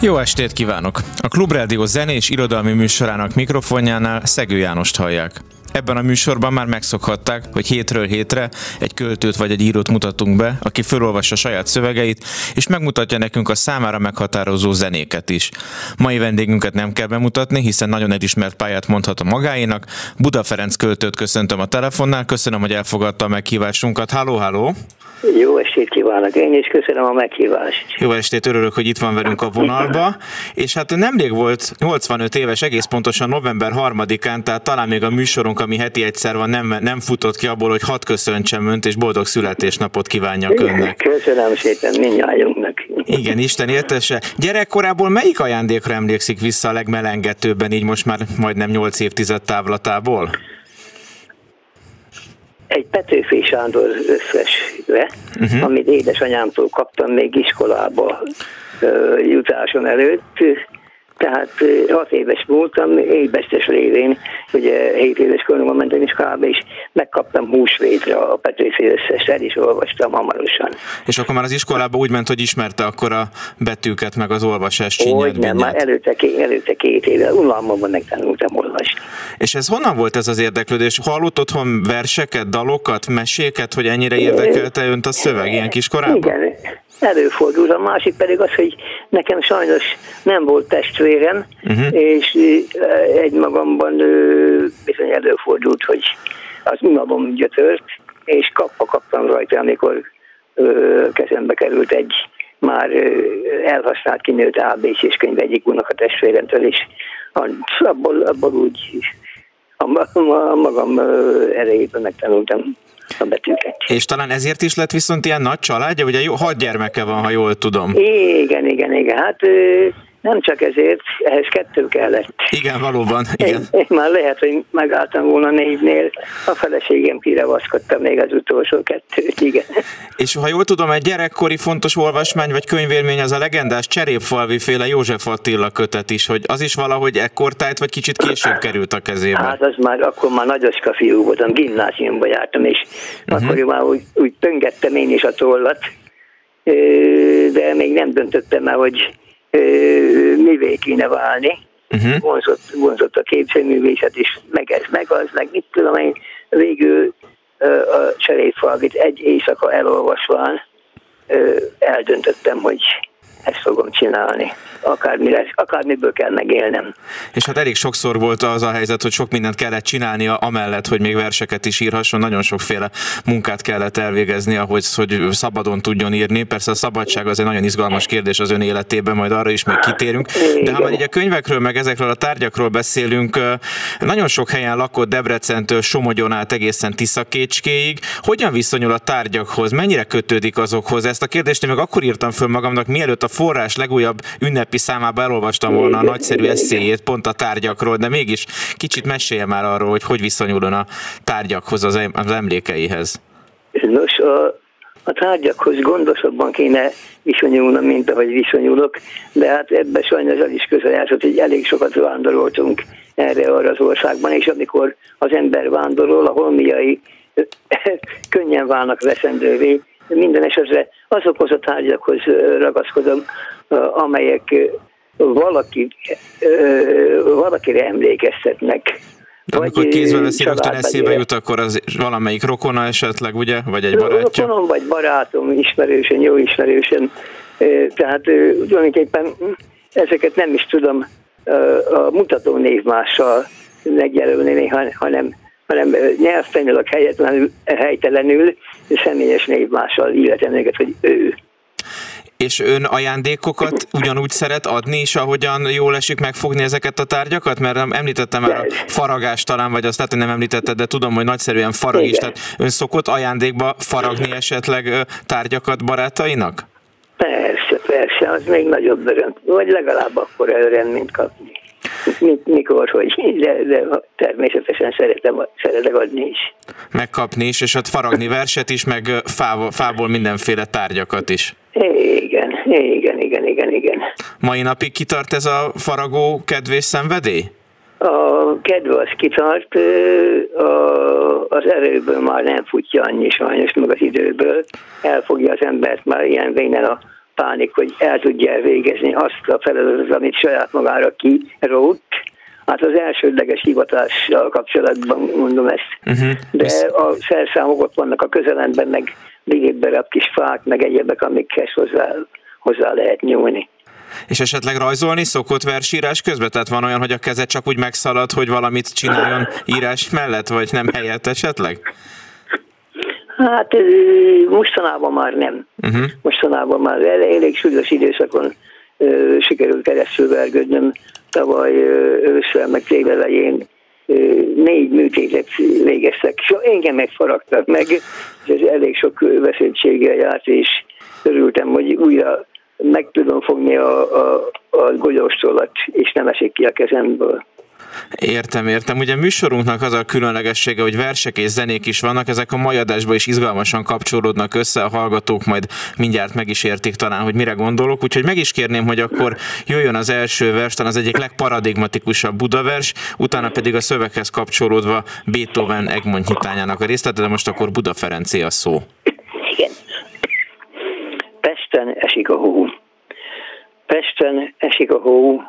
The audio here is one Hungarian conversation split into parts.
Jó estét kívánok! A Klubrádió zené és irodalmi műsorának mikrofonjánál Szegő Jánost hallják. Ebben a műsorban már megszokhatták, hogy hétről hétre egy költőt vagy egy írót mutatunk be, aki felolvassa saját szövegeit, és megmutatja nekünk a számára meghatározó zenéket is. Mai vendégünket nem kell bemutatni, hiszen nagyon elismert pályát mondhat a magáénak. Buda Ferenc költőt köszöntöm a telefonnál, köszönöm, hogy elfogadta a meghívásunkat. Halló, halló! Jó estét kívánok, én is köszönöm a meghívást. Jó estét, örülök, hogy itt van velünk a vonalba. És hát nemrég volt 85 éves, egész pontosan november 3-án, tehát talán még a műsorunk, ami heti egyszer van, nem, nem futott ki abból, hogy hat köszöntsem önt, és boldog születésnapot kívánjak önnek. Köszönöm szépen mindnyájunknak. Igen, Isten értese. Gyerekkorából melyik ajándékra emlékszik vissza a legmelengetőbben, így most már majdnem 8 évtized távlatából? egy Petőfi Sándor összesre, uh-huh. amit édesanyámtól kaptam még iskolába uh, jutáson előtt, tehát hat éves voltam, évestes lévén, ugye 7 éves koromban mentem iskolába, és megkaptam húsvétre a Petőfi összes, el is olvastam hamarosan. És akkor már az iskolába úgy ment, hogy ismerte akkor a betűket, meg az olvasás csinyát, nem, már előtte, előtte két éve, unalmamban megtanultam olvasni. És ez honnan volt ez az érdeklődés? Hallott otthon verseket, dalokat, meséket, hogy ennyire érdekelte önt a szöveg ilyen kiskorában? Igen, előfordult. A másik pedig az, hogy nekem sajnos nem volt testvérem, uh-huh. és egy magamban bizony előfordult, hogy az unalom gyötört, és kapva kaptam rajta, amikor kezembe került egy már elhasznált kinőtt ABC-s könyv egyik a testvéremtől, és abból, abból úgy a, a magam erejében megtanultam a betűket. És talán ezért is lett viszont ilyen nagy családja, ugye jó, hat gyermeke van, ha jól tudom. Igen, igen, igen. Hát nem csak ezért, ehhez kettő kellett. Igen, valóban. Igen. Én, én már lehet, hogy megálltam volna négynél, a feleségem kirevaszkodta még az utolsó kettőt, igen. És ha jól tudom, egy gyerekkori fontos olvasmány vagy könyvélmény az a legendás Cserépfalvi féle József Attila kötet is, hogy az is valahogy ekkortájt, vagy kicsit később került a kezébe. Hát az már, akkor már nagyoska fiú voltam, gimnáziumba jártam, és uh-huh. akkor már úgy, úgy pöngettem én is a tollat, de még nem döntöttem el, hogy mivé kéne válni. Uh-huh. Vonzott, vonzott a képzőművészet is, meg ez, meg az, meg mit tudom én. Végül a cserépfalvit egy éjszaka elolvasván eldöntöttem, hogy ezt fogom csinálni. Akármi lesz, akármiből kell megélnem. És hát elég sokszor volt az a helyzet, hogy sok mindent kellett csinálnia, amellett, hogy még verseket is írhasson, nagyon sokféle munkát kellett elvégezni, ahhoz, hogy szabadon tudjon írni. Persze a szabadság az egy nagyon izgalmas kérdés az ön életében, majd arra is még kitérünk. De ha már így a könyvekről, meg ezekről a tárgyakról beszélünk, nagyon sok helyen lakott Debrecentől Somogyon át egészen Tiszakécskéig. Hogyan viszonyul a tárgyakhoz? Mennyire kötődik azokhoz? Ezt a kérdést én meg akkor írtam föl magamnak, mielőtt a forrás legújabb ünnepi számába elolvastam volna a nagyszerű eszéjét pont a tárgyakról, de mégis kicsit mesélje már arról, hogy hogy viszonyuljon a tárgyakhoz, az, emlékeihez. Nos, a, a tárgyakhoz gondosabban kéne viszonyulnom, mint ahogy viszonyulok, de hát ebben sajnos az is közeljátszott, hogy elég sokat vándoroltunk erre arra az országban, és amikor az ember vándorol, a holmiai könnyen válnak veszendővé, minden esetre azokhoz a tárgyakhoz ragaszkodom, amelyek valaki, valakire emlékeztetnek, De amikor kézbe veszi, rögtön eszébe jut, akkor az valamelyik rokona esetleg, ugye? Vagy egy barátja? Rokonom, vagy barátom, ismerősen, jó ismerősen. Tehát tulajdonképpen ezeket nem is tudom a mutató névmással megjelölni, hanem, hanem nyelvtanilag helytelenül, helytelenül személyes névmással illetem őket, hogy ő. És ön ajándékokat ugyanúgy szeret adni is, ahogyan jól esik megfogni ezeket a tárgyakat? Mert említettem már a faragást talán, vagy azt lehet, hogy nem említetted, de tudom, hogy nagyszerűen farag is. Tehát ön szokott ajándékba faragni esetleg tárgyakat barátainak? Persze, persze, az még nagyobb öröm. Vagy legalább akkor öröm, mint kapni. Mikor, hogy de, de természetesen szeretem, szeretek adni is. Megkapni is, és ott faragni verset is, meg fából, fából mindenféle tárgyakat is. Igen, igen, igen, igen, igen. Mai napig kitart ez a faragó kedvés szenvedély? A kedve az kitart, az erőből már nem futja annyi sajnos, meg az időből. Elfogja az embert már ilyen vénen a pánik, hogy el tudja elvégezni azt a feladatot, amit saját magára kirótt. Hát az elsődleges hivatással kapcsolatban mondom ezt. Uh-huh. De a szerszámok ott vannak a közelemben, meg a kis fák, meg egyebek, amikhez hozzá, hozzá lehet nyúlni. És esetleg rajzolni szokott versírás közben? Tehát van olyan, hogy a keze csak úgy megszalad, hogy valamit csináljon írás mellett, vagy nem helyett esetleg? Hát mostanában már nem. Uh-huh. Mostanában már elég súlyos időszakon uh, sikerült keresztül vergődnöm tavaly ősszel, meg tél elején négy műtétet végeztek, és engem megfaragtak meg, és ez elég sok veszélységgel járt, és örültem, hogy újra meg tudom fogni a, a, a golyóstolat, és nem esik ki a kezemből. Értem, értem. Ugye műsorunknak az a különlegessége, hogy versek és zenék is vannak, ezek a mai adásban is izgalmasan kapcsolódnak össze, a hallgatók majd mindjárt meg is értik talán, hogy mire gondolok, úgyhogy meg is kérném, hogy akkor jöjjön az első vers, talán az egyik legparadigmatikusabb Budavers, utána pedig a szöveghez kapcsolódva Beethoven Egmont nyitányának a részlete, de most akkor Buda Ferencé a szó. Igen. Pesten esik a hó. Pesten esik a hó,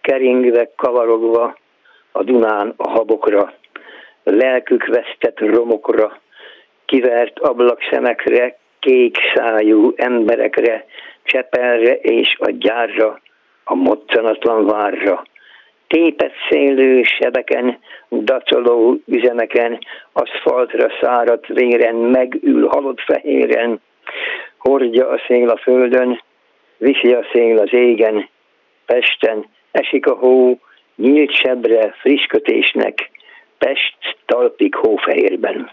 keringve, kavarogva, a Dunán a habokra, lelkük vesztett romokra, kivert ablakszemekre, kék szájú emberekre, Csepelre és a gyárra, a moccanatlan várra. Tépet szélő sebeken, dacoló üzemeken, aszfaltra száradt véren, megül halott fehéren, hordja a szél a földön, viszi a szél az égen, Pesten esik a hó, nyílt sebre, friss kötésnek, Pest talpig hófehérben.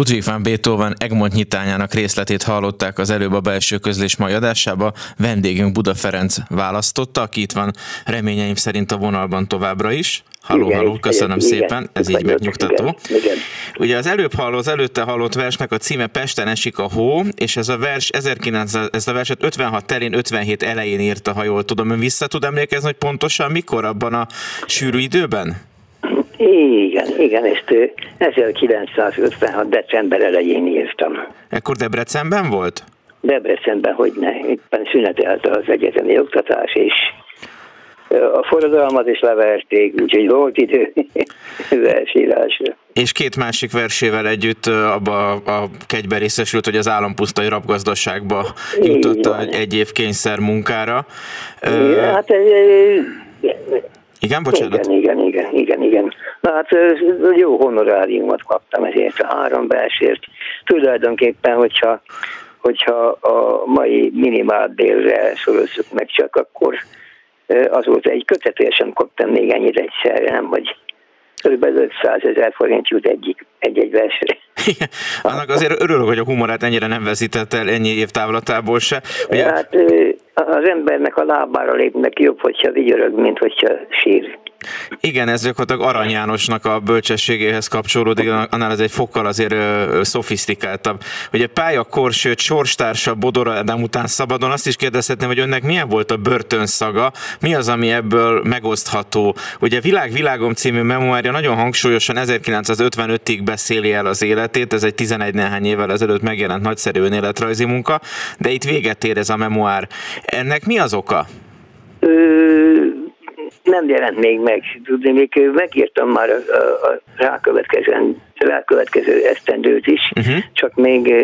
Ludwig van Beethoven Egmont nyitányának részletét hallották az előbb a belső közlés mai adásába. Vendégünk Buda Ferenc választotta, aki itt van reményeim szerint a vonalban továbbra is. Halló, igen, halló, köszönöm igen, szépen, igen, ez így megnyugtató. Igen, igen. Ugye az előbb hallott, az előtte hallott versnek a címe Pesten esik a hó, és ez a vers 1900, ez a verset 56 terén, 57 elején írta, ha jól tudom. Ön vissza tud emlékezni, hogy pontosan mikor abban a sűrű időben? Igen, igen, ezt 1956. december elején írtam. Ekkor Debrecenben volt? Debrecenben, hogy ne. Éppen szünetelte az egyetemi oktatás, és a forradalmat is leverték, úgyhogy volt idő versírásra. És két másik versével együtt abba a kegybe részesült, hogy az állampusztai rabgazdaságba jutott egy év kényszer munkára. Hát igen, bocsánat? Igen, igen, igen, igen, igen. Na hát jó honoráriumot kaptam ezért a három versért. Tulajdonképpen, hogyha, hogyha a mai minimálbérre szorozzuk meg csak, akkor azóta egy kötetért sem kaptam még ennyit egyszerre, nem, hogy kb. 500 ezer forint jut egyik, egy-egy versre. Igen, annak azért örülök, hogy a humorát ennyire nem veszített el ennyi év távlatából se. Ugye... Hát az embernek a lábára lépnek jobb, hogyha vigyorog, mint hogyha sír. Igen, ez gyakorlatilag Arany Jánosnak a bölcsességéhez kapcsolódik, annál ez egy fokkal azért ö, szofisztikáltabb. Ugye pálya korsőt, sorstársa Bodor Ádám után szabadon, azt is kérdezhetném, hogy önnek milyen volt a börtönszaga, mi az, ami ebből megosztható. Ugye Világ Világom című memoárja nagyon hangsúlyosan 1955-ig beszéli el az életét, ez egy 11 néhány évvel ezelőtt megjelent nagyszerű önéletrajzi munka, de itt véget ér ez a memoár. Ennek mi az oka? Nem jelent még meg. Tudni, még megírtam már a, a, a rákövetkező, rákövetkező esztendőt is, uh-huh. csak még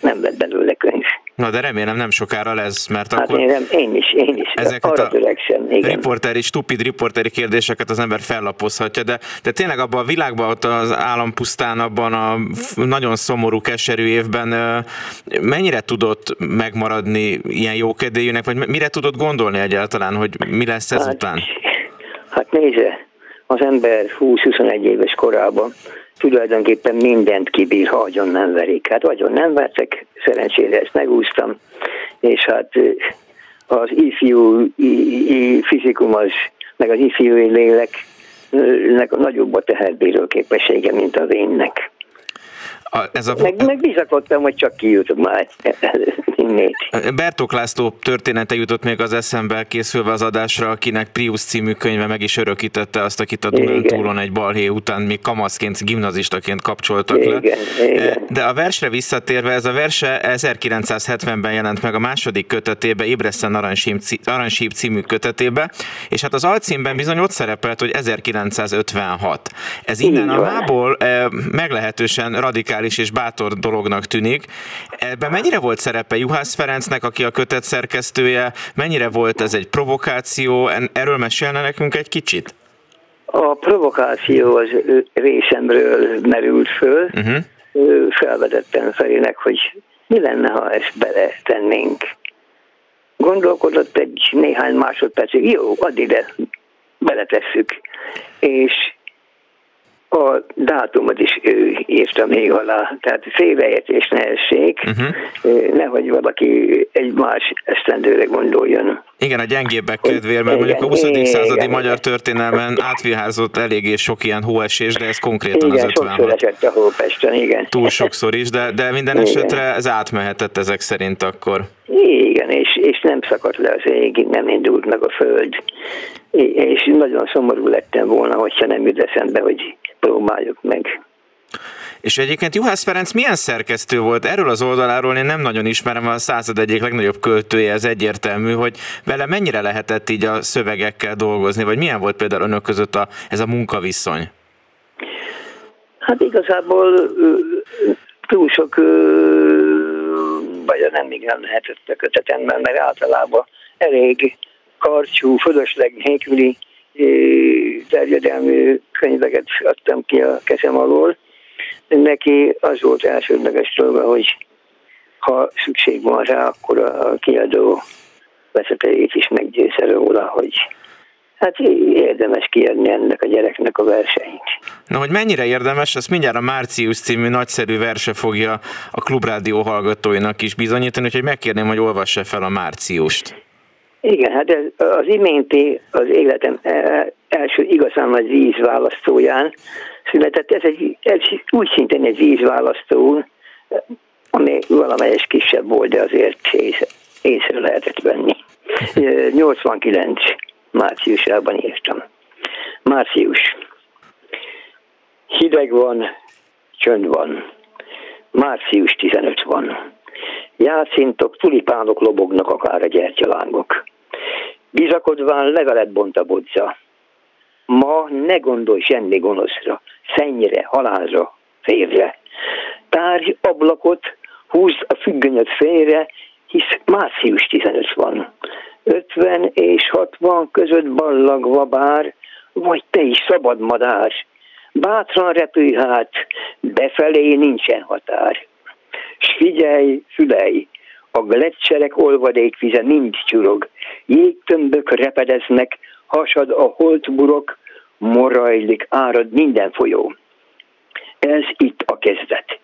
nem lett belőle könyv. Na de remélem nem sokára lesz, mert hát akkor... Én, nem, én is, én is. Ezeket a törekszem, igen. riporteri, stupid riporteri kérdéseket az ember fellapozhatja, de, de tényleg abban a világban, ott az állampusztán, abban a nagyon szomorú, keserű évben mennyire tudott megmaradni ilyen jókedélyűnek, vagy mire tudott gondolni egyáltalán, hogy mi lesz ezután? Hát, hát nézze, az ember 20-21 éves korában tulajdonképpen mindent kibír, ha agyon nem verik. Hát agyon nem vertek, szerencsére ezt megúsztam, és hát az ifjú fizikum az, meg az ifjú léleknek nagyobb a teherbíró képessége, mint az énnek. A, ez a... Meg, meg bizakodtam, hogy csak kijutok már innét. Bertók László története jutott még az eszembe készülve az adásra, akinek Prius című könyve meg is örökítette azt, akit a Dunántúlon egy balhé után még kamaszként, gimnazistaként kapcsoltak igen, le. Igen. De a versre visszatérve, ez a verse 1970-ben jelent meg a második kötetébe, Ébreszten Narancssíp című kötetébe, és hát az alcímben bizony ott szerepelt, hogy 1956. Ez innen a mából eh, meglehetősen radikális radikális és bátor dolognak tűnik. Ebben mennyire volt szerepe Juhász Ferencnek, aki a kötet szerkesztője, mennyire volt ez egy provokáció, erről mesélne nekünk egy kicsit? A provokáció az részemről merült föl, uh-huh. felvetettem felének, hogy mi lenne, ha ezt beletennénk. Gondolkodott egy néhány másodpercig, jó, add ide, beletesszük. És a dátumot is ő írta még alá, tehát félreértés ne essék, uh-huh. nehogy valaki egy más esztendőre gondoljon. Igen, a gyengébbek kedvéért, mert mondjuk a 20. Igen, századi igen, magyar történelmen átviházott eléggé sok ilyen hóesés, de ez konkrétan igen, az 56. sokszor esett a hópesten, igen. Túl sokszor is, de, de minden igen. esetre ez átmehetett ezek szerint akkor. Igen, és, és nem szakadt le az ég, nem indult meg a föld. És nagyon szomorú lettem volna, hogyha nem jut eszembe, hogy próbáljuk meg. És egyébként Juhász Ferenc milyen szerkesztő volt? Erről az oldaláról én nem nagyon ismerem, a század egyik legnagyobb költője, ez egyértelmű, hogy vele mennyire lehetett így a szövegekkel dolgozni, vagy milyen volt például önök között a, ez a munkaviszony? Hát igazából túl sok vagy nem igen lehetett a kötetemben, mert általában elég karcsú, fölösleg nélküli terjedelmű könyveket adtam ki a kezem alól. Neki az volt elsődleges dolga, hogy ha szükség van rá, akkor a kiadó vezetőjét is meggyőzze róla, hogy hát érdemes kiadni ennek a gyereknek a versenyt. Na, hogy mennyire érdemes, azt mindjárt a Március című nagyszerű verse fogja a Klubrádió hallgatóinak is bizonyítani, úgyhogy megkérném, hogy olvassa fel a Márciust. Igen, hát ez az iménti az életem e, első igazán nagy vízválasztóján született. Ez, egy, ez úgy szintén egy vízválasztó, ami valamelyes kisebb volt, de azért észre, észre lehetett venni. 89 márciusában írtam. Március. Hideg van, csönd van. Március 15 van. Játszintok, tulipánok lobognak akár a gyertyalángok. Bizakodván levelet bont a bodza. Ma ne gondolj semmi gonoszra, szennyre, halálra, félre. Tárgy ablakot, húzd a függönyöt félre, hisz március 15 van. 50 és 60 között ballagva bár, vagy te is szabad madár. Bátran repülj hát, befelé nincsen határ. S figyelj, fülej, a gletszerek olvadékvize mind csurog, jégtömbök repedeznek, hasad a holtburok, morajlik, árad minden folyó. Ez itt a kezdet.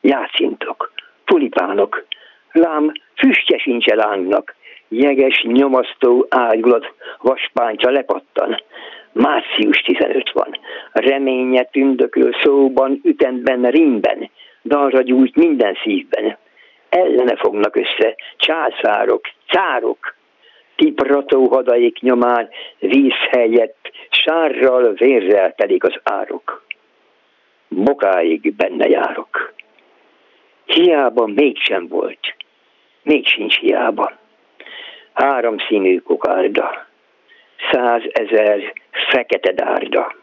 Játszintok, tulipánok, lám füstje sincs lángnak, jeges, nyomasztó ágyulat vaspántja lepattan. Március 15 van, reménye tündökül szóban, ütemben, rímben, dalra gyújt minden szívben. Ellene fognak össze császárok, cárok, tiprató hadaik nyomán víz helyett sárral, vérrel telik az árok. Bokáig benne járok. Hiába mégsem volt, még sincs hiába. Három színű kokárda, százezer fekete dárda.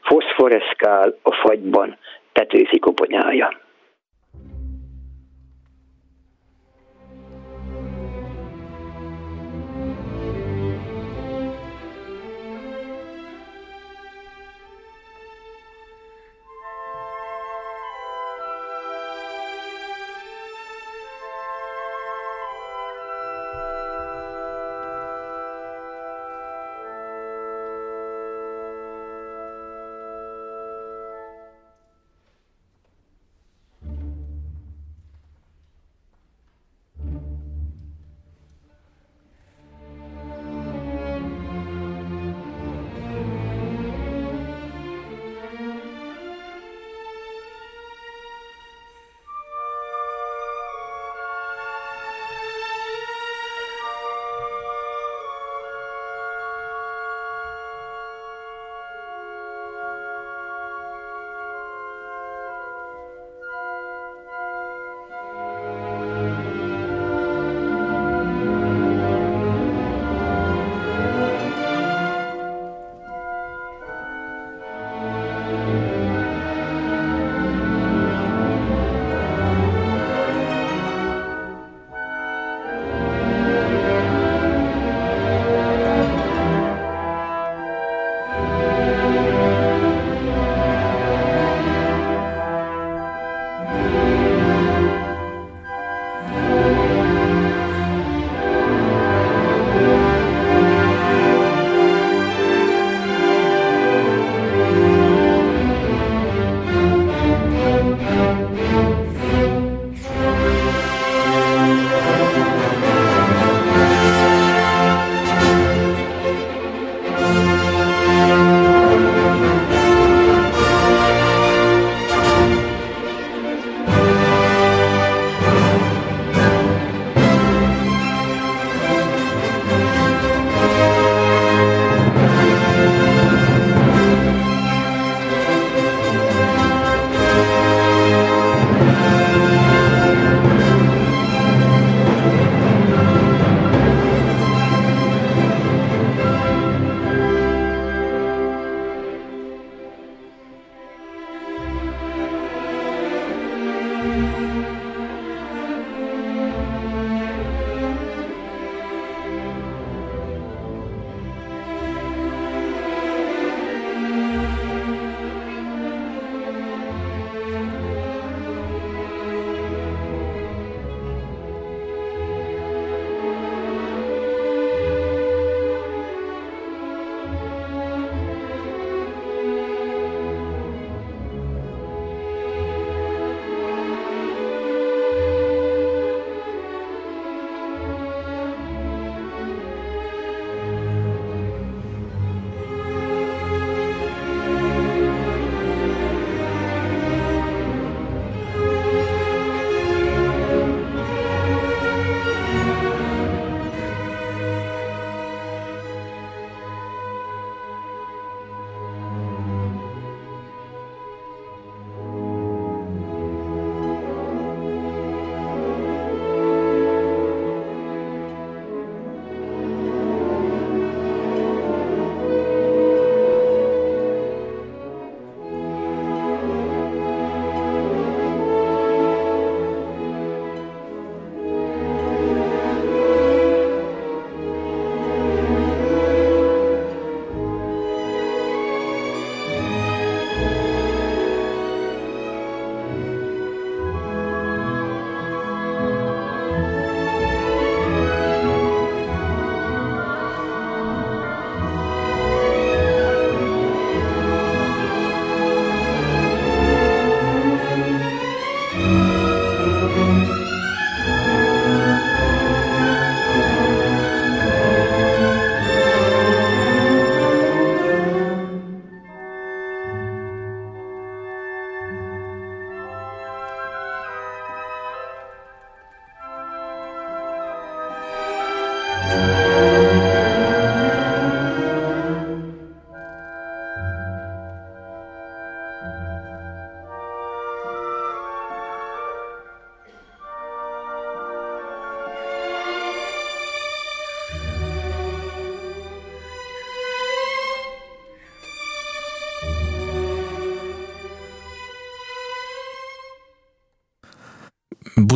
Foszforeszkál a fagyban Petőfi koponyája.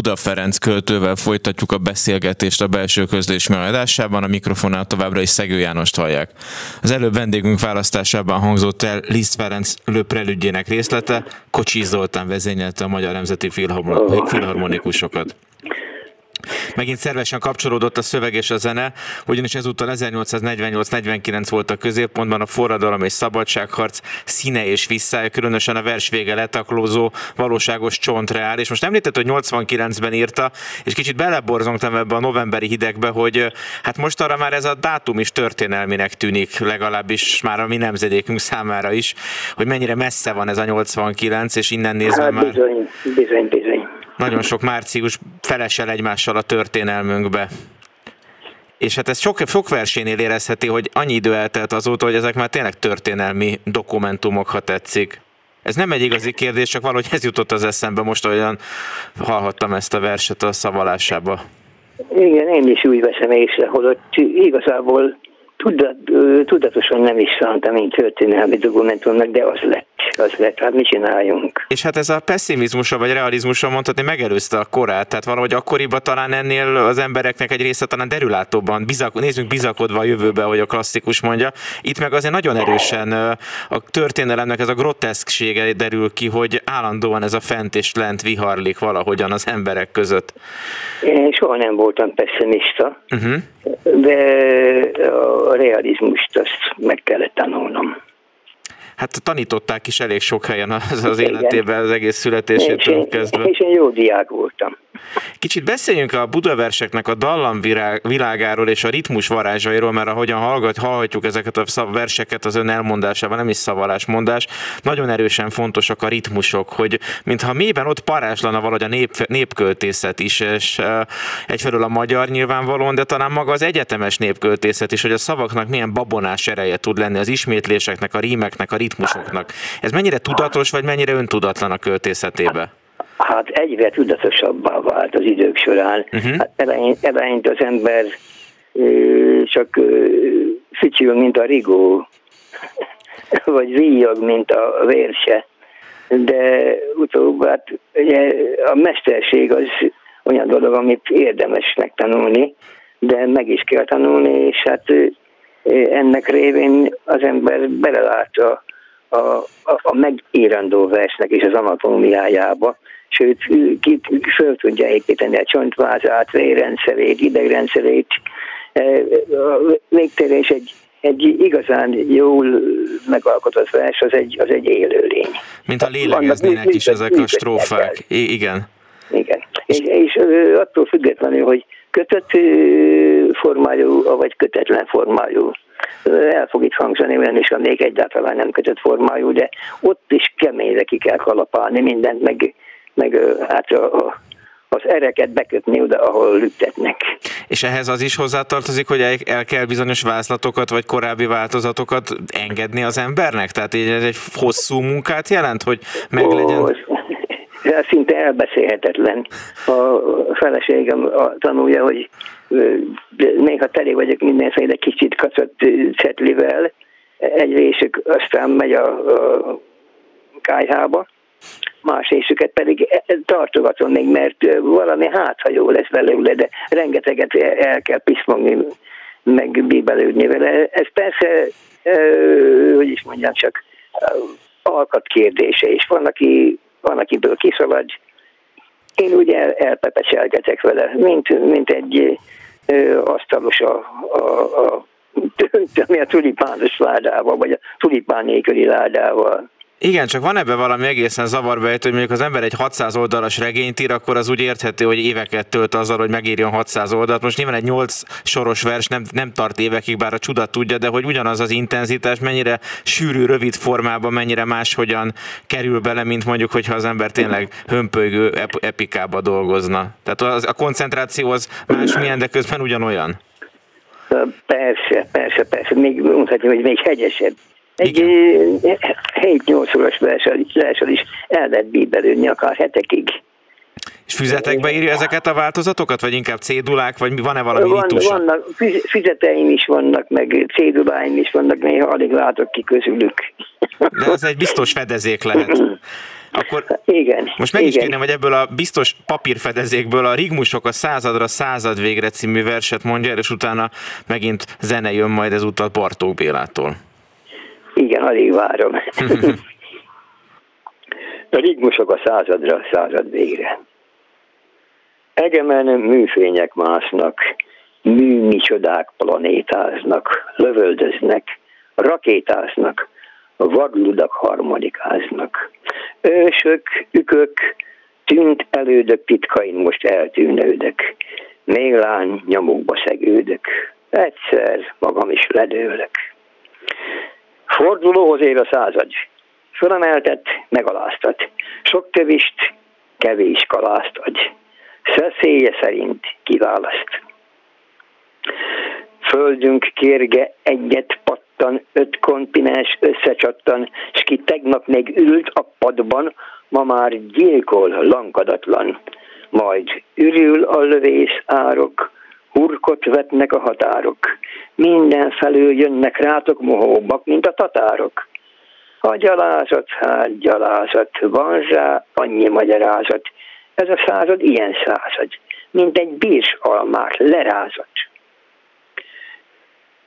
Buda Ferenc költővel folytatjuk a beszélgetést a belső közlés megadásában, a mikrofonál továbbra is Szegő Jánost hallják. Az előbb vendégünk választásában hangzott el Liszt Ferenc löprelügyének részlete, Kocsi Zoltán vezényelte a Magyar Nemzeti Filharmonikusokat. Megint szervesen kapcsolódott a szöveg és a zene, ugyanis ezúttal 1848-49 volt a középpontban a forradalom és szabadságharc színe és visszája, különösen a vers vége letaklózó valóságos csontreál. És most említett, hogy 89-ben írta, és kicsit beleborzongtam ebbe a novemberi hidegbe, hogy hát most arra már ez a dátum is történelminek tűnik, legalábbis már a mi nemzedékünk számára is, hogy mennyire messze van ez a 89, és innen nézve hát, már... Bizony, bizony, bizony nagyon sok március felesel egymással a történelmünkbe. És hát ez sok, sok versénél érezheti, hogy annyi idő eltelt azóta, hogy ezek már tényleg történelmi dokumentumok, ha tetszik. Ez nem egy igazi kérdés, csak valahogy ez jutott az eszembe most, olyan hallhattam ezt a verset a szavalásába. Igen, én is úgy veszem észre, hogy igazából tudat, tudatosan nem is szánta, mint történelmi dokumentumnak, de az lett, az lett, hát mit csináljunk. És hát ez a pessimizmusa vagy realizmusa mondhatni megelőzte a korát, tehát valahogy akkoriban talán ennél az embereknek egy része talán derülátóban, bizak, nézzünk bizakodva a jövőbe, hogy a klasszikus mondja. Itt meg azért nagyon erősen a történelemnek ez a groteszksége derül ki, hogy állandóan ez a fent és lent viharlik valahogyan az emberek között. Én soha nem voltam pessimista, uh-huh. de a realizmust azt meg kellett tanulnom. Hát tanították is elég sok helyen az, az életében az egész születésétől és kezdve. És én jó diák voltam. Kicsit beszéljünk a budaverseknek a dallamvilágáról és a ritmus varázsairól, mert ahogyan hallgat, hallhatjuk ezeket a verseket az ön elmondásában, nem is szavalásmondás, nagyon erősen fontosak a ritmusok, hogy mintha mélyben ott paráslana valahogy a nép, népköltészet is, és egyfelől a magyar nyilvánvalóan, de talán maga az egyetemes népköltészet is, hogy a szavaknak milyen babonás ereje tud lenni, az ismétléseknek, a rímeknek, a ritmusoknak. Ez mennyire tudatos, vagy mennyire öntudatlan a költészetébe? Hát egyre tudatosabbá vált az idők során. Uh-huh. Hát eleint, eleint az ember csak fütyül, mint a rigó, vagy ríjog, mint a vérse. De utóbb hát ugye, a mesterség az olyan dolog, amit érdemes megtanulni, de meg is kell tanulni, és hát ennek révén az ember belelát a, a, a, a megírandó versnek és az anatómiájába, sőt, ki, föl tudja építeni a csontvázát, vérrendszerét, idegrendszerét. E, végtérés egy, egy igazán jól megalkotott vers, az egy, az egy élőlény. Mint a lélegeznének is ezek a strófák. I- igen. Igen. És, és attól függetlenül, hogy kötött formájú, vagy kötetlen formájú el fog itt hangzani olyan is, még egyáltalán nem kötött formájú, de ott is keményre ki kell kalapálni mindent, meg meg hát a, az ereket bekötni oda, ahol lüktetnek. És ehhez az is hozzátartozik, hogy el kell bizonyos vázlatokat vagy korábbi változatokat engedni az embernek? Tehát ez egy hosszú munkát jelent, hogy meglegyen? Oh, ez szinte elbeszélhetetlen. A feleségem tanulja, hogy néha teli vagyok mindenféle kicsit kacott cetlivel, egy részük aztán megy a, a kájhába, más részüket pedig e, e, tartogatom még, mert valami jó lesz belőle, de rengeteget el kell piszmogni, meg bíbelődni vele. Ez persze, hogy is mondjam, csak alkat kérdése, és van, aki, van akiből kiszalad. Én ugye el, elpepeselgetek vele, mint, mint egy asztalos a, a, a, a, a tulipános ládával, vagy a tulipán nélküli ládával. Igen, csak van ebben valami egészen zavarba, hogy mondjuk az ember egy 600 oldalas regényt ír, akkor az úgy érthető, hogy éveket tölt azzal, hogy megírjon 600 oldalt. Most nyilván egy 8 soros vers nem, nem tart évekig, bár a csuda tudja, de hogy ugyanaz az intenzitás mennyire sűrű, rövid formában, mennyire máshogyan kerül bele, mint mondjuk, hogyha az ember tényleg hömpölygő epikába dolgozna. Tehát az, a koncentráció az más milyen, de közben ugyanolyan. Persze, persze, persze, még mondhatni, hogy még hegyesebb. Egy 7-8 óras leesel is el lehet bíbelődni akár hetekig. És füzetekbe írja ezeket a változatokat, vagy inkább cédulák, vagy van-e valami Van, Vannak, füzeteim is vannak, meg céduláim is vannak, néha alig látok ki közülük. De az egy biztos fedezék lehet. Akkor igen, most meg igen. is kérném, hogy ebből a biztos papírfedezékből a Rigmusok a századra század végre című verset mondja és utána megint zene jön majd ezúttal Bartók Bélától. Igen, alig várom. a rigmusok a századra, század végre. Egemen műfények másznak, műmi csodák planétáznak, lövöldöznek, rakétáznak, vadludak harmonikáznak. Ősök, ükök, tűnt elődök titkain most eltűnődök, méglán nyomukba szegődök, egyszer magam is ledőlök. Fordulóhoz ér a század, fölemeltet, megaláztat, sok tövist, kevés kalászt adj, szeszélye szerint kiválaszt. Földünk kérge egyet pattan, öt kontinens összecsattan, s ki tegnap még ült a padban, ma már gyilkol lankadatlan. Majd ürül a lövész árok, hurkot vetnek a határok, mindenfelől jönnek rátok mohóbbak, mint a tatárok. A gyalázat, hát gyalázat, van rá annyi magyarázat. Ez a század ilyen század, mint egy bírs almát lerázat.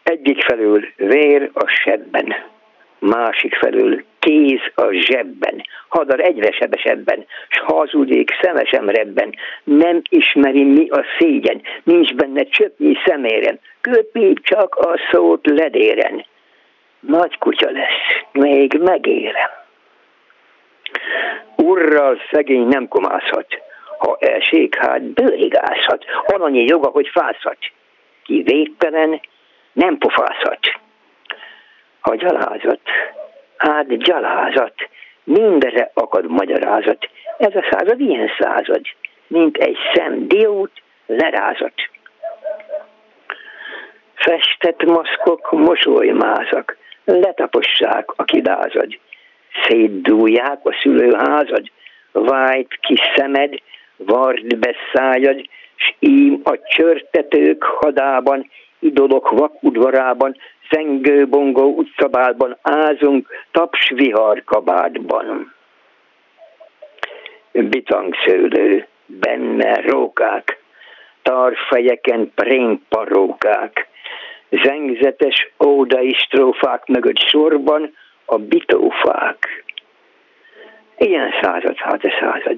Egyik felül vér a sebben, másik felül kéz a zsebben, hadar egyre sebesebben, s hazudik szemesem rebben, nem ismeri mi a szégyen, nincs benne csöpnyi szemérem, köpi csak a szót ledéren. Nagy kutya lesz, még megérem. Urral szegény nem komázhat, ha elség, hát bőrigázhat, annyi joga, hogy fázhat. Ki végtelen, nem pofázhat. A gyalázat, hát gyalázat, mindenre akad magyarázat. Ez a század ilyen század, mint egy szem diót lerázat. Festett maszkok, mosolymázak, letapossák a kidázad, szétdúlják a szülőházad, vájt kis szemed, vard be szájad, s ím a csörtetők hadában, idolok vakudvarában, zengő bongó utcabálban ázunk, taps vihar kabádban. Bitangszőlő, benne rókák, tarfejeken prémparókák, zengzetes ódai strófák mögött sorban a bitófák. Ilyen század, hát a század.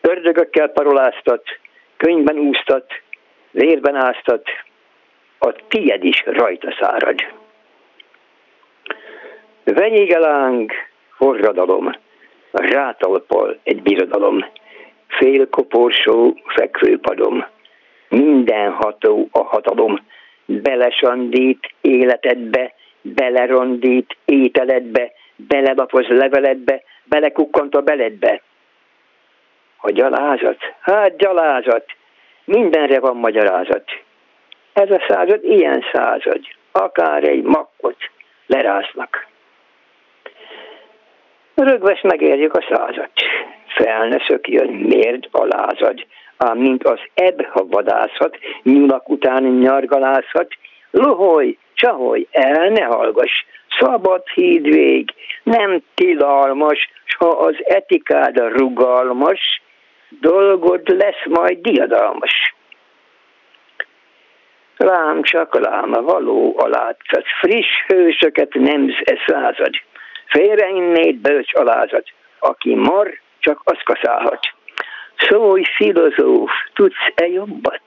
Ördögökkel paroláztat, könyvben úsztat, vérben áztat, a tied is rajta szárad. Venyégeláng, forradalom, rátalpal egy birodalom, félkoporsó fekvőpadom, mindenható a hatalom, belesandít életedbe, belerondít ételedbe, belelapoz leveledbe, belekukkant a beledbe. A gyalázat? Hát gyalázat. Mindenre van magyarázat. Ez a század ilyen század. Akár egy makkot leráznak. Rögves megérjük a százat. Felneszök jön mérd alázad, ám mint az ebb, ha vadászat, nyulak után nyargalászat, loholj, csaholj, el ne hallgass, szabad hídvég, nem tilalmas, s ha az etikád rugalmas, dolgod lesz majd diadalmas. Lám csak lám, való a látszat, friss hősöket nemz e század, félreinnéd bölcs alázat, aki mar, csak az kaszálhat. Szólj, filozóf, tudsz-e jobbat?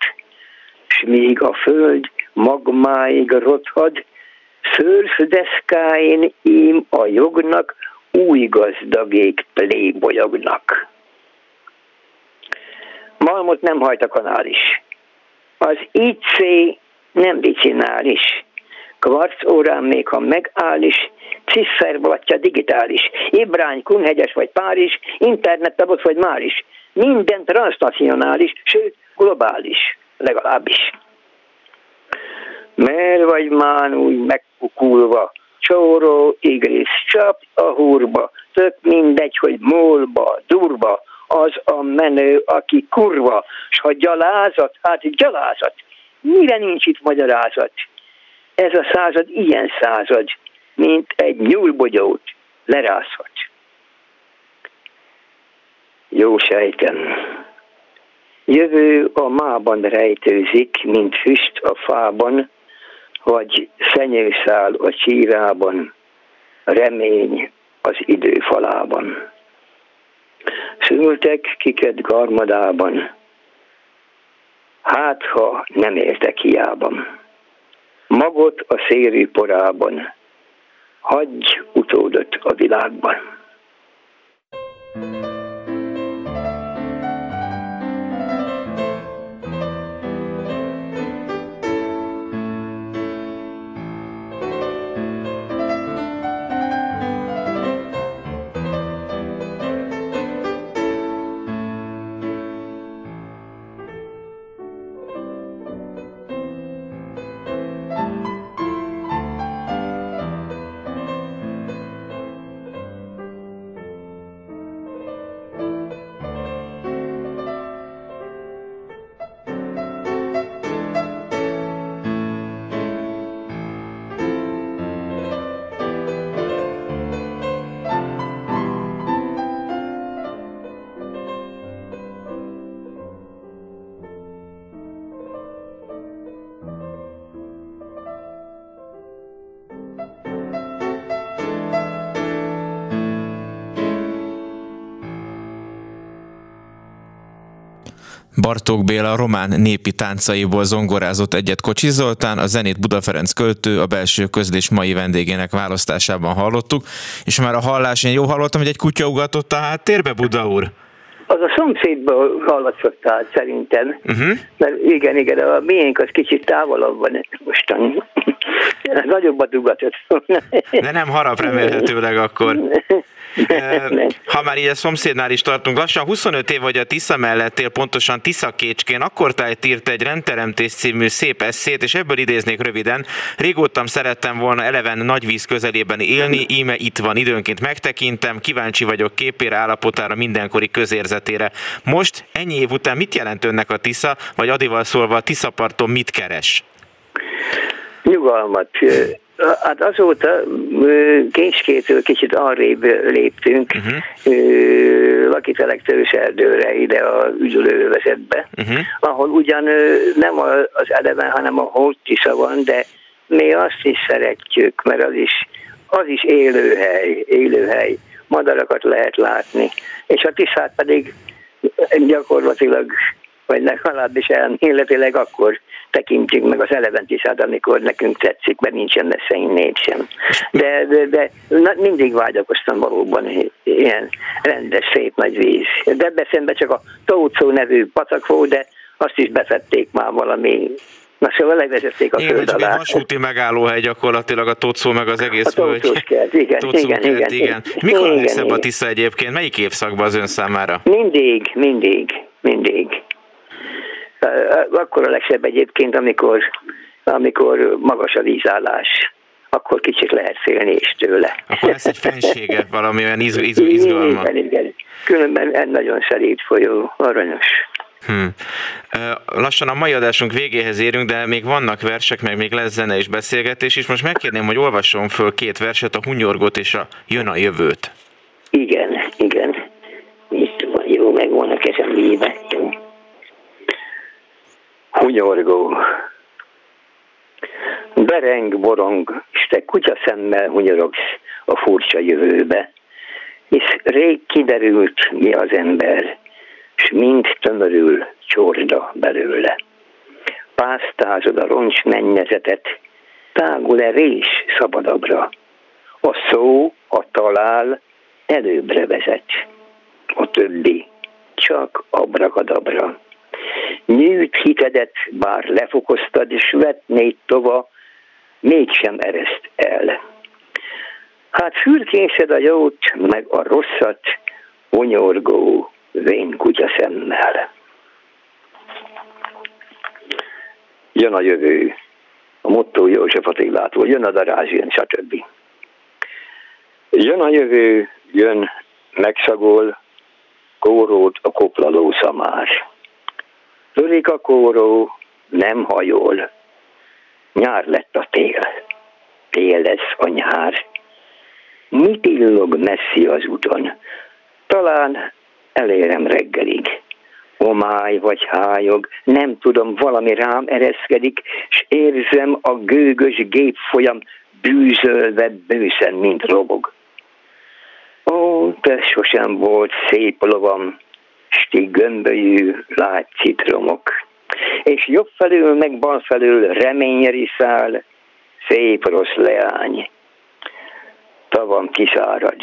S míg a föld magmáig rothad, szőrszdeszkáin ím a jognak új gazdagék plébolyognak. Malmot nem hajt a kanál is. Az IC nem vicinális. Kvarc órán még ha megáll is, cifferblatja digitális. Ibrány, Kunhegyes vagy Párizs, internet vagy már is. Minden transnacionális, sőt globális, legalábbis. Mer vagy mán úgy megpukulva, csóró igrész csap a húrba, tök mindegy, hogy mólba, durba, az a menő, aki kurva, s ha gyalázat, hát gyalázat, mire nincs itt magyarázat? Ez a század ilyen század, mint egy nyúlbogyót lerázhat. Jó sejtem. Jövő a mában rejtőzik, mint füst a fában, vagy szenyőszál a csírában, remény az idő falában. Szültek kiket garmadában, hát ha nem éltek hiában. Magot a szérű porában, hagyj utódott a világban. Bartók Béla a román népi táncaiból zongorázott egyet Kocsi Zoltán, a zenét Buda Ferenc költő, a belső közlés mai vendégének választásában hallottuk, és már a hallás, én jó hallottam, hogy egy kutya ugatott a háttérbe, Buda úr? Az a szomszédból hallatszott át szerintem. Uh-huh. Mert igen, igen, a miénk az kicsit távolabb van mostan. Nagyobb a dugatott. De nem harap remélhetőleg akkor. Ha már így a szomszédnál is tartunk, lassan 25 év vagy a Tisza mellettél, pontosan Tisza Kécskén, akkor tájt írt egy rendteremtés című szép eszét, és ebből idéznék röviden. Régóta szerettem volna eleven nagyvíz közelében élni, íme itt van, időnként megtekintem, kíváncsi vagyok képére, állapotára, mindenkori közérzetére. Most, ennyi év után mit jelent önnek a Tisza, vagy Adival szólva a Tiszaparton mit keres? Nyugalmat, Hát azóta Kécskétől kicsit arrébb léptünk, uh-huh. Lakitelek erdőre, ide a üdülővezetbe, uh-huh. ahol ugyan nem az eleven, hanem a Holtisza van, de mi azt is szeretjük, mert az is, az is élőhely, élőhely. Madarakat lehet látni. És a Tiszát pedig gyakorlatilag, vagy legalábbis elméletileg akkor tekintjük meg az eleventisát, amikor nekünk tetszik, mert nincsen messze innét sem. De, de, de na, mindig vágyakoztam valóban ilyen rendes, szép nagy víz. Debrecenben csak a Tócó nevű patak volt, de azt is befették már valami Na szóval levezették a igen, föld alá. vasúti megállóhely gyakorlatilag a Tocó meg az egész a völgy. Kert, igen, Tocó igen, kert, igen, igen. Mikor igen, a legszebb a Tisza egyébként? Melyik évszakban az ön számára? Mindig, mindig, mindig akkor a legszebb egyébként, amikor, amikor magas a vízállás akkor kicsit lehet félni is tőle. Akkor lesz egy fensége, valami olyan iz, iz, izgalma. Igen, igen. Különben nagyon szerít folyó, aranyos. Hmm. Lassan a mai adásunk végéhez érünk, de még vannak versek, meg még lesz zene és beszélgetés is. Most megkérném, hogy olvasson föl két verset, a Hunyorgot és a Jön a jövőt. Igen, igen. Itt van, jó, megvan a kezem hunyorgó. Bereng, borong, és te kutyaszemmel hunyorogsz a furcsa jövőbe, hisz rég kiderült, mi az ember, s mind tömörül csorda belőle. Pásztázod a roncs mennyezetet, tágul-e rés szabadabbra. A szó, a talál előbbre vezet, a többi csak abrakadabra. Nyílt hitedet bár lefokoztad, és vetnéd tova, mégsem ereszt el. Hát fürkészed a jót, meg a rosszat, onyorgó, vén kutya szemmel. Jön a jövő. a motto József Attilától, jön a daráz, jön, stb. Jön a jövő, jön, megszagol, kórót a koplaló szamár. Törik a kóró, nem hajol, nyár lett a tél, tél lesz a nyár. Mit illog messzi az úton? Talán elérem reggelig. Homály vagy hájog, nem tudom, valami rám ereszkedik, s érzem a gőgös gépfolyam bűzölve bőszen, mint robog. Ó, te sosem volt szép lovam, sti gömbölyű lágy citromok, és jobb felül meg bal felül reményeri szál, szép rossz leány. Tavam kiszárad,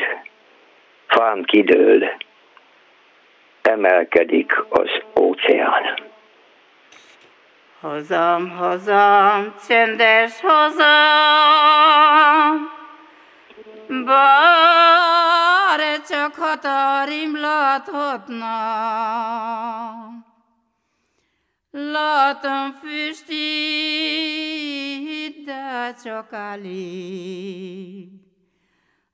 fám kidől, emelkedik az óceán. Hazam, hazam, csendes hazam, bár csak határim láthatna. Látom füstít, de csak alig.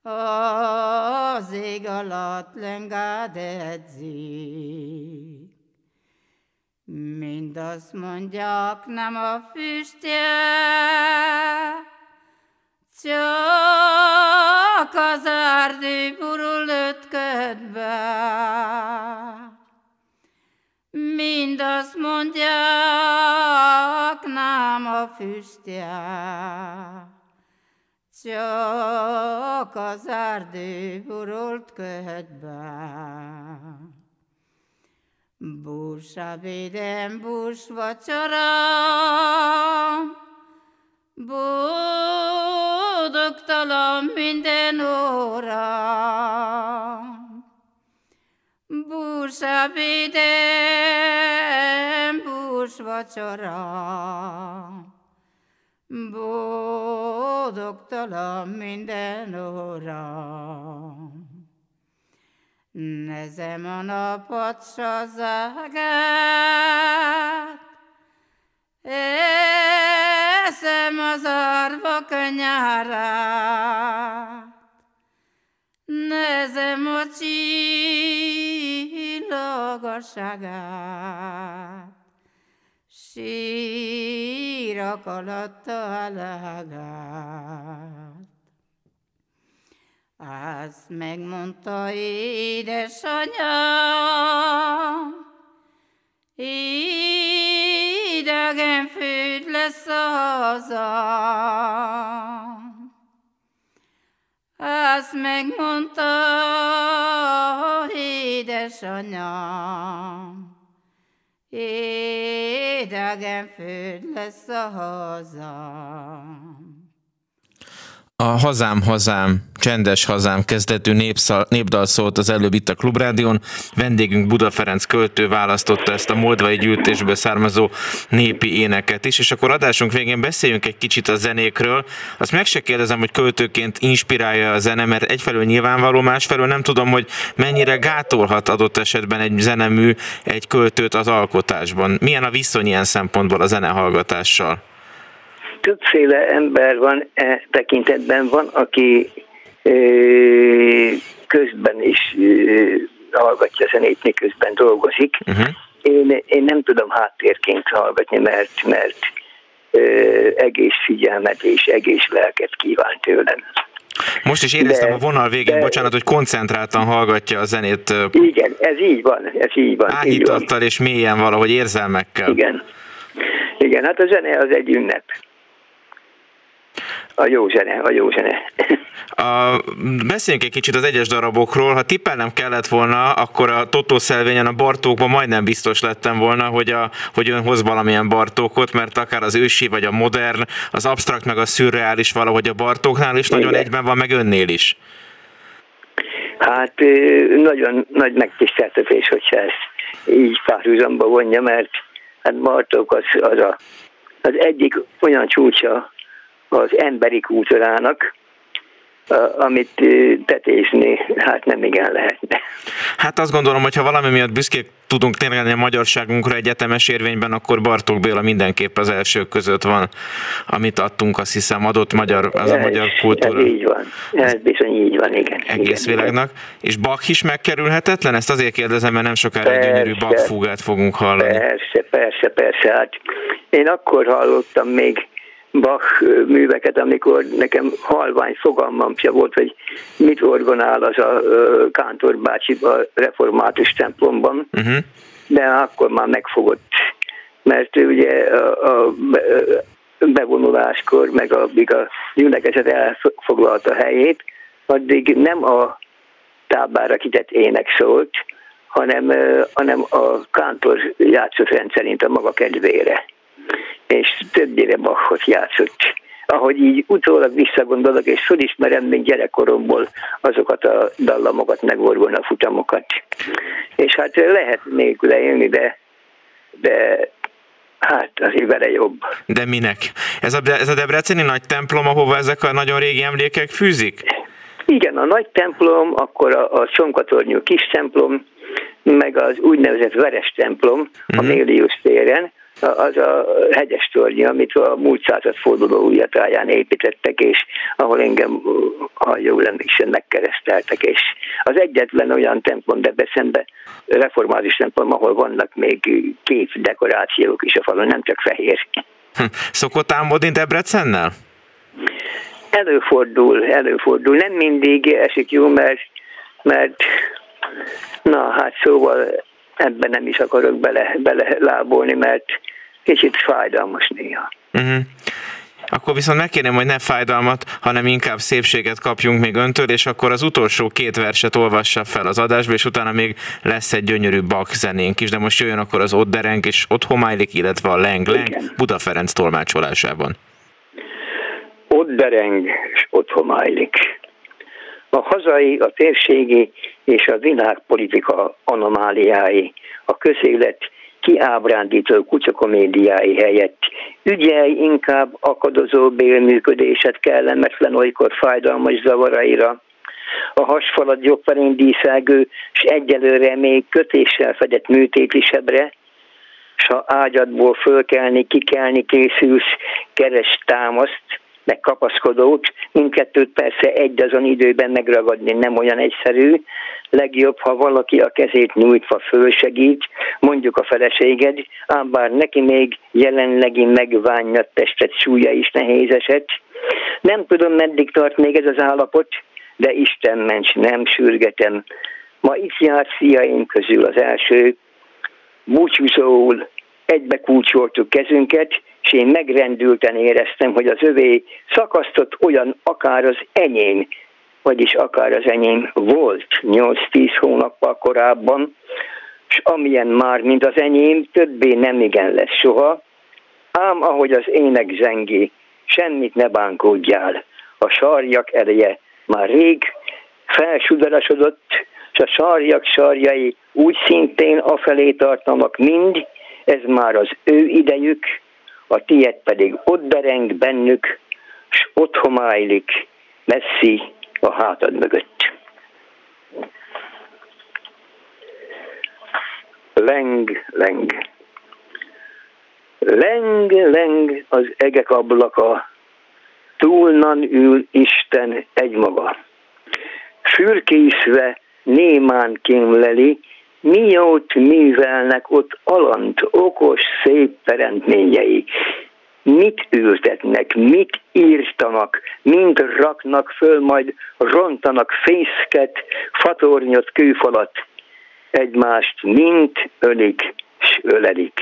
Az ég alatt lengád edzik. Mind mondják, nem a füstje, csak az erdő burul ötködve. Mind azt mondják, nem a füstje, csak az erdő burult ködbe. Bús ebédem, bús vacsora, boldogtalan minden óra. Bús ebédem, bús vacsora, boldogtalan minden óra. Nezem a napot s az arva nyárát. Nezem a csillagosságát, sírok alatt a lágát. Azt megmondta édesanyám, idegen főd lesz a hazám. Azt megmondta édesanyám, idegen főd lesz a hazám. A Hazám, Hazám, Csendes Hazám kezdetű népszal, népdal szólt az előbb itt a Klubrádión. Vendégünk Buda Ferenc költő választotta ezt a moldvai gyűjtésből származó népi éneket is, és akkor adásunk végén beszéljünk egy kicsit a zenékről. Azt meg se kérdezem, hogy költőként inspirálja a zene, mert egyfelől nyilvánvaló, másfelől nem tudom, hogy mennyire gátolhat adott esetben egy zenemű egy költőt az alkotásban. Milyen a viszony ilyen szempontból a zenehallgatással? Többféle ember van e tekintetben, van, aki közben is hallgatja zenét, miközben dolgozik. Uh-huh. Én, én nem tudom háttérként hallgatni, mert, mert egész figyelmet és egész lelket kíván tőlem. Most is éreztem de, a vonal végén, de, bocsánat, hogy koncentráltan hallgatja a zenét. Igen, ez így van, ez így van. Áhítattal és mélyen valahogy érzelmekkel. Igen. Igen, hát a zene az egy ünnep. A jó zene, a jó zene. A, beszéljünk egy kicsit az egyes darabokról. Ha tippelnem kellett volna, akkor a Totó szelvényen a Bartókban majdnem biztos lettem volna, hogy, a, hogy ön hoz valamilyen Bartókot, mert akár az ősi vagy a modern, az abstrakt meg a szürreális valahogy a Bartóknál is nagyon Igen. egyben van, meg önnél is. Hát nagyon nagy megtiszteltetés, hogyha ezt így párhuzamba vonja, mert hát Bartók az, az, a, az egyik olyan csúcsa az emberi kultúrának, amit tetézni, hát nem igen lehetne. Hát azt gondolom, hogy ha valami miatt büszkék tudunk tényleg a magyarságunkra egyetemes érvényben, akkor Bartók Béla mindenképp az elsők között van, amit adtunk, azt hiszem, adott magyar, az a magyar kultúra. Ez így van, ez bizony így van, igen. Egész igen, világnak. Igen. És Bach is megkerülhetetlen? Ezt azért kérdezem, mert nem sokára egy gyönyörű Bach fúgát fogunk hallani. Persze, persze, persze. Hát én akkor hallottam még Bach műveket, amikor nekem halvány fogalmam se volt, hogy mit orgonál az a Kántor bácsi a református templomban, uh-huh. de akkor már megfogott, mert ugye a, a bevonuláskor, meg addig a gyülekezet elfoglalta helyét, addig nem a tábára kitett ének szólt, hanem, hanem a kántor játszott rendszerint a maga kedvére és többnyire Bachot játszott. Ahogy így utólag visszagondolok, és felismerem még gyerekkoromból azokat a dallamokat, meg a futamokat. És hát lehet nélküle élni, de, de Hát azért vele jobb. De minek? Ez a, ez a Debreceni nagy templom, ahova ezek a nagyon régi emlékek fűzik? Igen, a nagy templom, akkor a, a Csonkatornyú kis templom, meg az úgynevezett Veres templom uh-huh. a mhm. Mélius téren, az a hegyes torny, amit a múlt század forduló újatáján építettek, és ahol engem, ha jól emlékszem, megkereszteltek, és az egyetlen olyan templom Debrecenbe, reformális templom, ahol vannak még kép dekorációk is a falon, nem csak fehér. Hm. Szokott álmodni Debrecennel? Előfordul, előfordul. Nem mindig esik jó, mert, mert na hát szóval ebben nem is akarok bele, bele lábolni, mert kicsit fájdalmas néha. Uh-huh. Akkor viszont megkérném, hogy ne fájdalmat, hanem inkább szépséget kapjunk még öntől, és akkor az utolsó két verset olvassa fel az adásba, és utána még lesz egy gyönyörű bak zenénk is, de most jöjjön akkor az Ott Dereng és Ott Homálylik, illetve a Leng Leng Buda Ferenc tolmácsolásában. Ott Dereng és Ott Homálylik a hazai, a térségi és a világpolitika anomáliái, a közélet kiábrándító kutyakomédiái helyett. Ügyelj inkább akadozó bélműködéset kellemetlen olykor fájdalmas zavaraira, a hasfalat jobban díszelgő, s egyelőre még kötéssel fedett műtétlisebre, s ha ágyadból fölkelni, kikelni készülsz, keres támaszt, meg kapaszkodót, mindkettőt persze egy azon időben megragadni nem olyan egyszerű. Legjobb, ha valaki a kezét nyújtva fölsegít, mondjuk a feleséged, ám bár neki még jelenlegi megványat testet súlya is nehéz eset. Nem tudom, meddig tart még ez az állapot, de Isten ments, nem sürgetem. Ma itt járt fiaim közül az első, búcsúzóul egybe kulcsoltuk kezünket, és én megrendülten éreztem, hogy az övé szakasztott olyan akár az enyém, vagyis akár az enyém volt 8-10 hónappal korábban, és amilyen már, mint az enyém, többé nem igen lesz soha, ám ahogy az ének zengi, semmit ne bánkódjál, a sarjak ereje már rég felsudarasodott, és a sarjak sarjai úgy szintén afelé tartanak mind, ez már az ő idejük, a tied pedig ott bereng bennük, s ott homálylik, messzi a hátad mögött. Leng, leng. Leng, leng az egek ablaka, túlnan ül Isten egymaga. Fürkészve némán kémleli, miót művelnek ott alant, okos, szép teremtményei. Mit ültetnek, mit írtanak, mind raknak föl, majd rontanak fészket, fatornyot, kőfalat, egymást mind ölik s ölelik.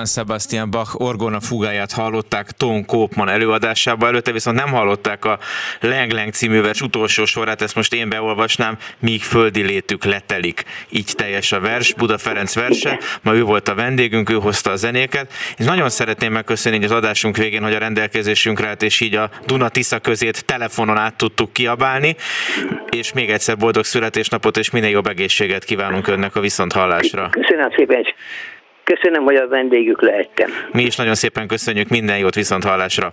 Johann Sebastian Bach orgona fugáját hallották Tom Koopman előadásában, előtte viszont nem hallották a Leng Leng című vers utolsó sorát, ezt most én beolvasnám, míg földi létük letelik. Így teljes a vers, Buda Ferenc verse, ma ő volt a vendégünk, ő hozta a zenéket, és nagyon szeretném megköszönni az adásunk végén, hogy a rendelkezésünkre állt, és így a Duna-Tisza közét telefonon át tudtuk kiabálni, és még egyszer boldog születésnapot, és minél jobb egészséget kívánunk önnek a viszonthallásra. Köszönöm szépen, Köszönöm, hogy a vendégük lehettem. Mi is nagyon szépen köszönjük, minden jót viszont hallásra.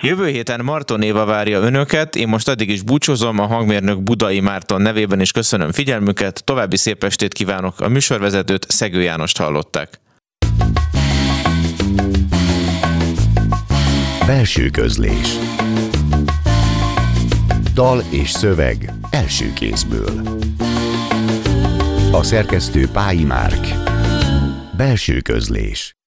Jövő héten Marton Éva várja önöket, én most addig is búcsúzom a hangmérnök Budai Márton nevében is köszönöm figyelmüket, további szép estét kívánok. A műsorvezetőt Szegő Jánost hallották. Belső közlés Dal és szöveg első kézből A szerkesztő Pályi Márk Belső közlés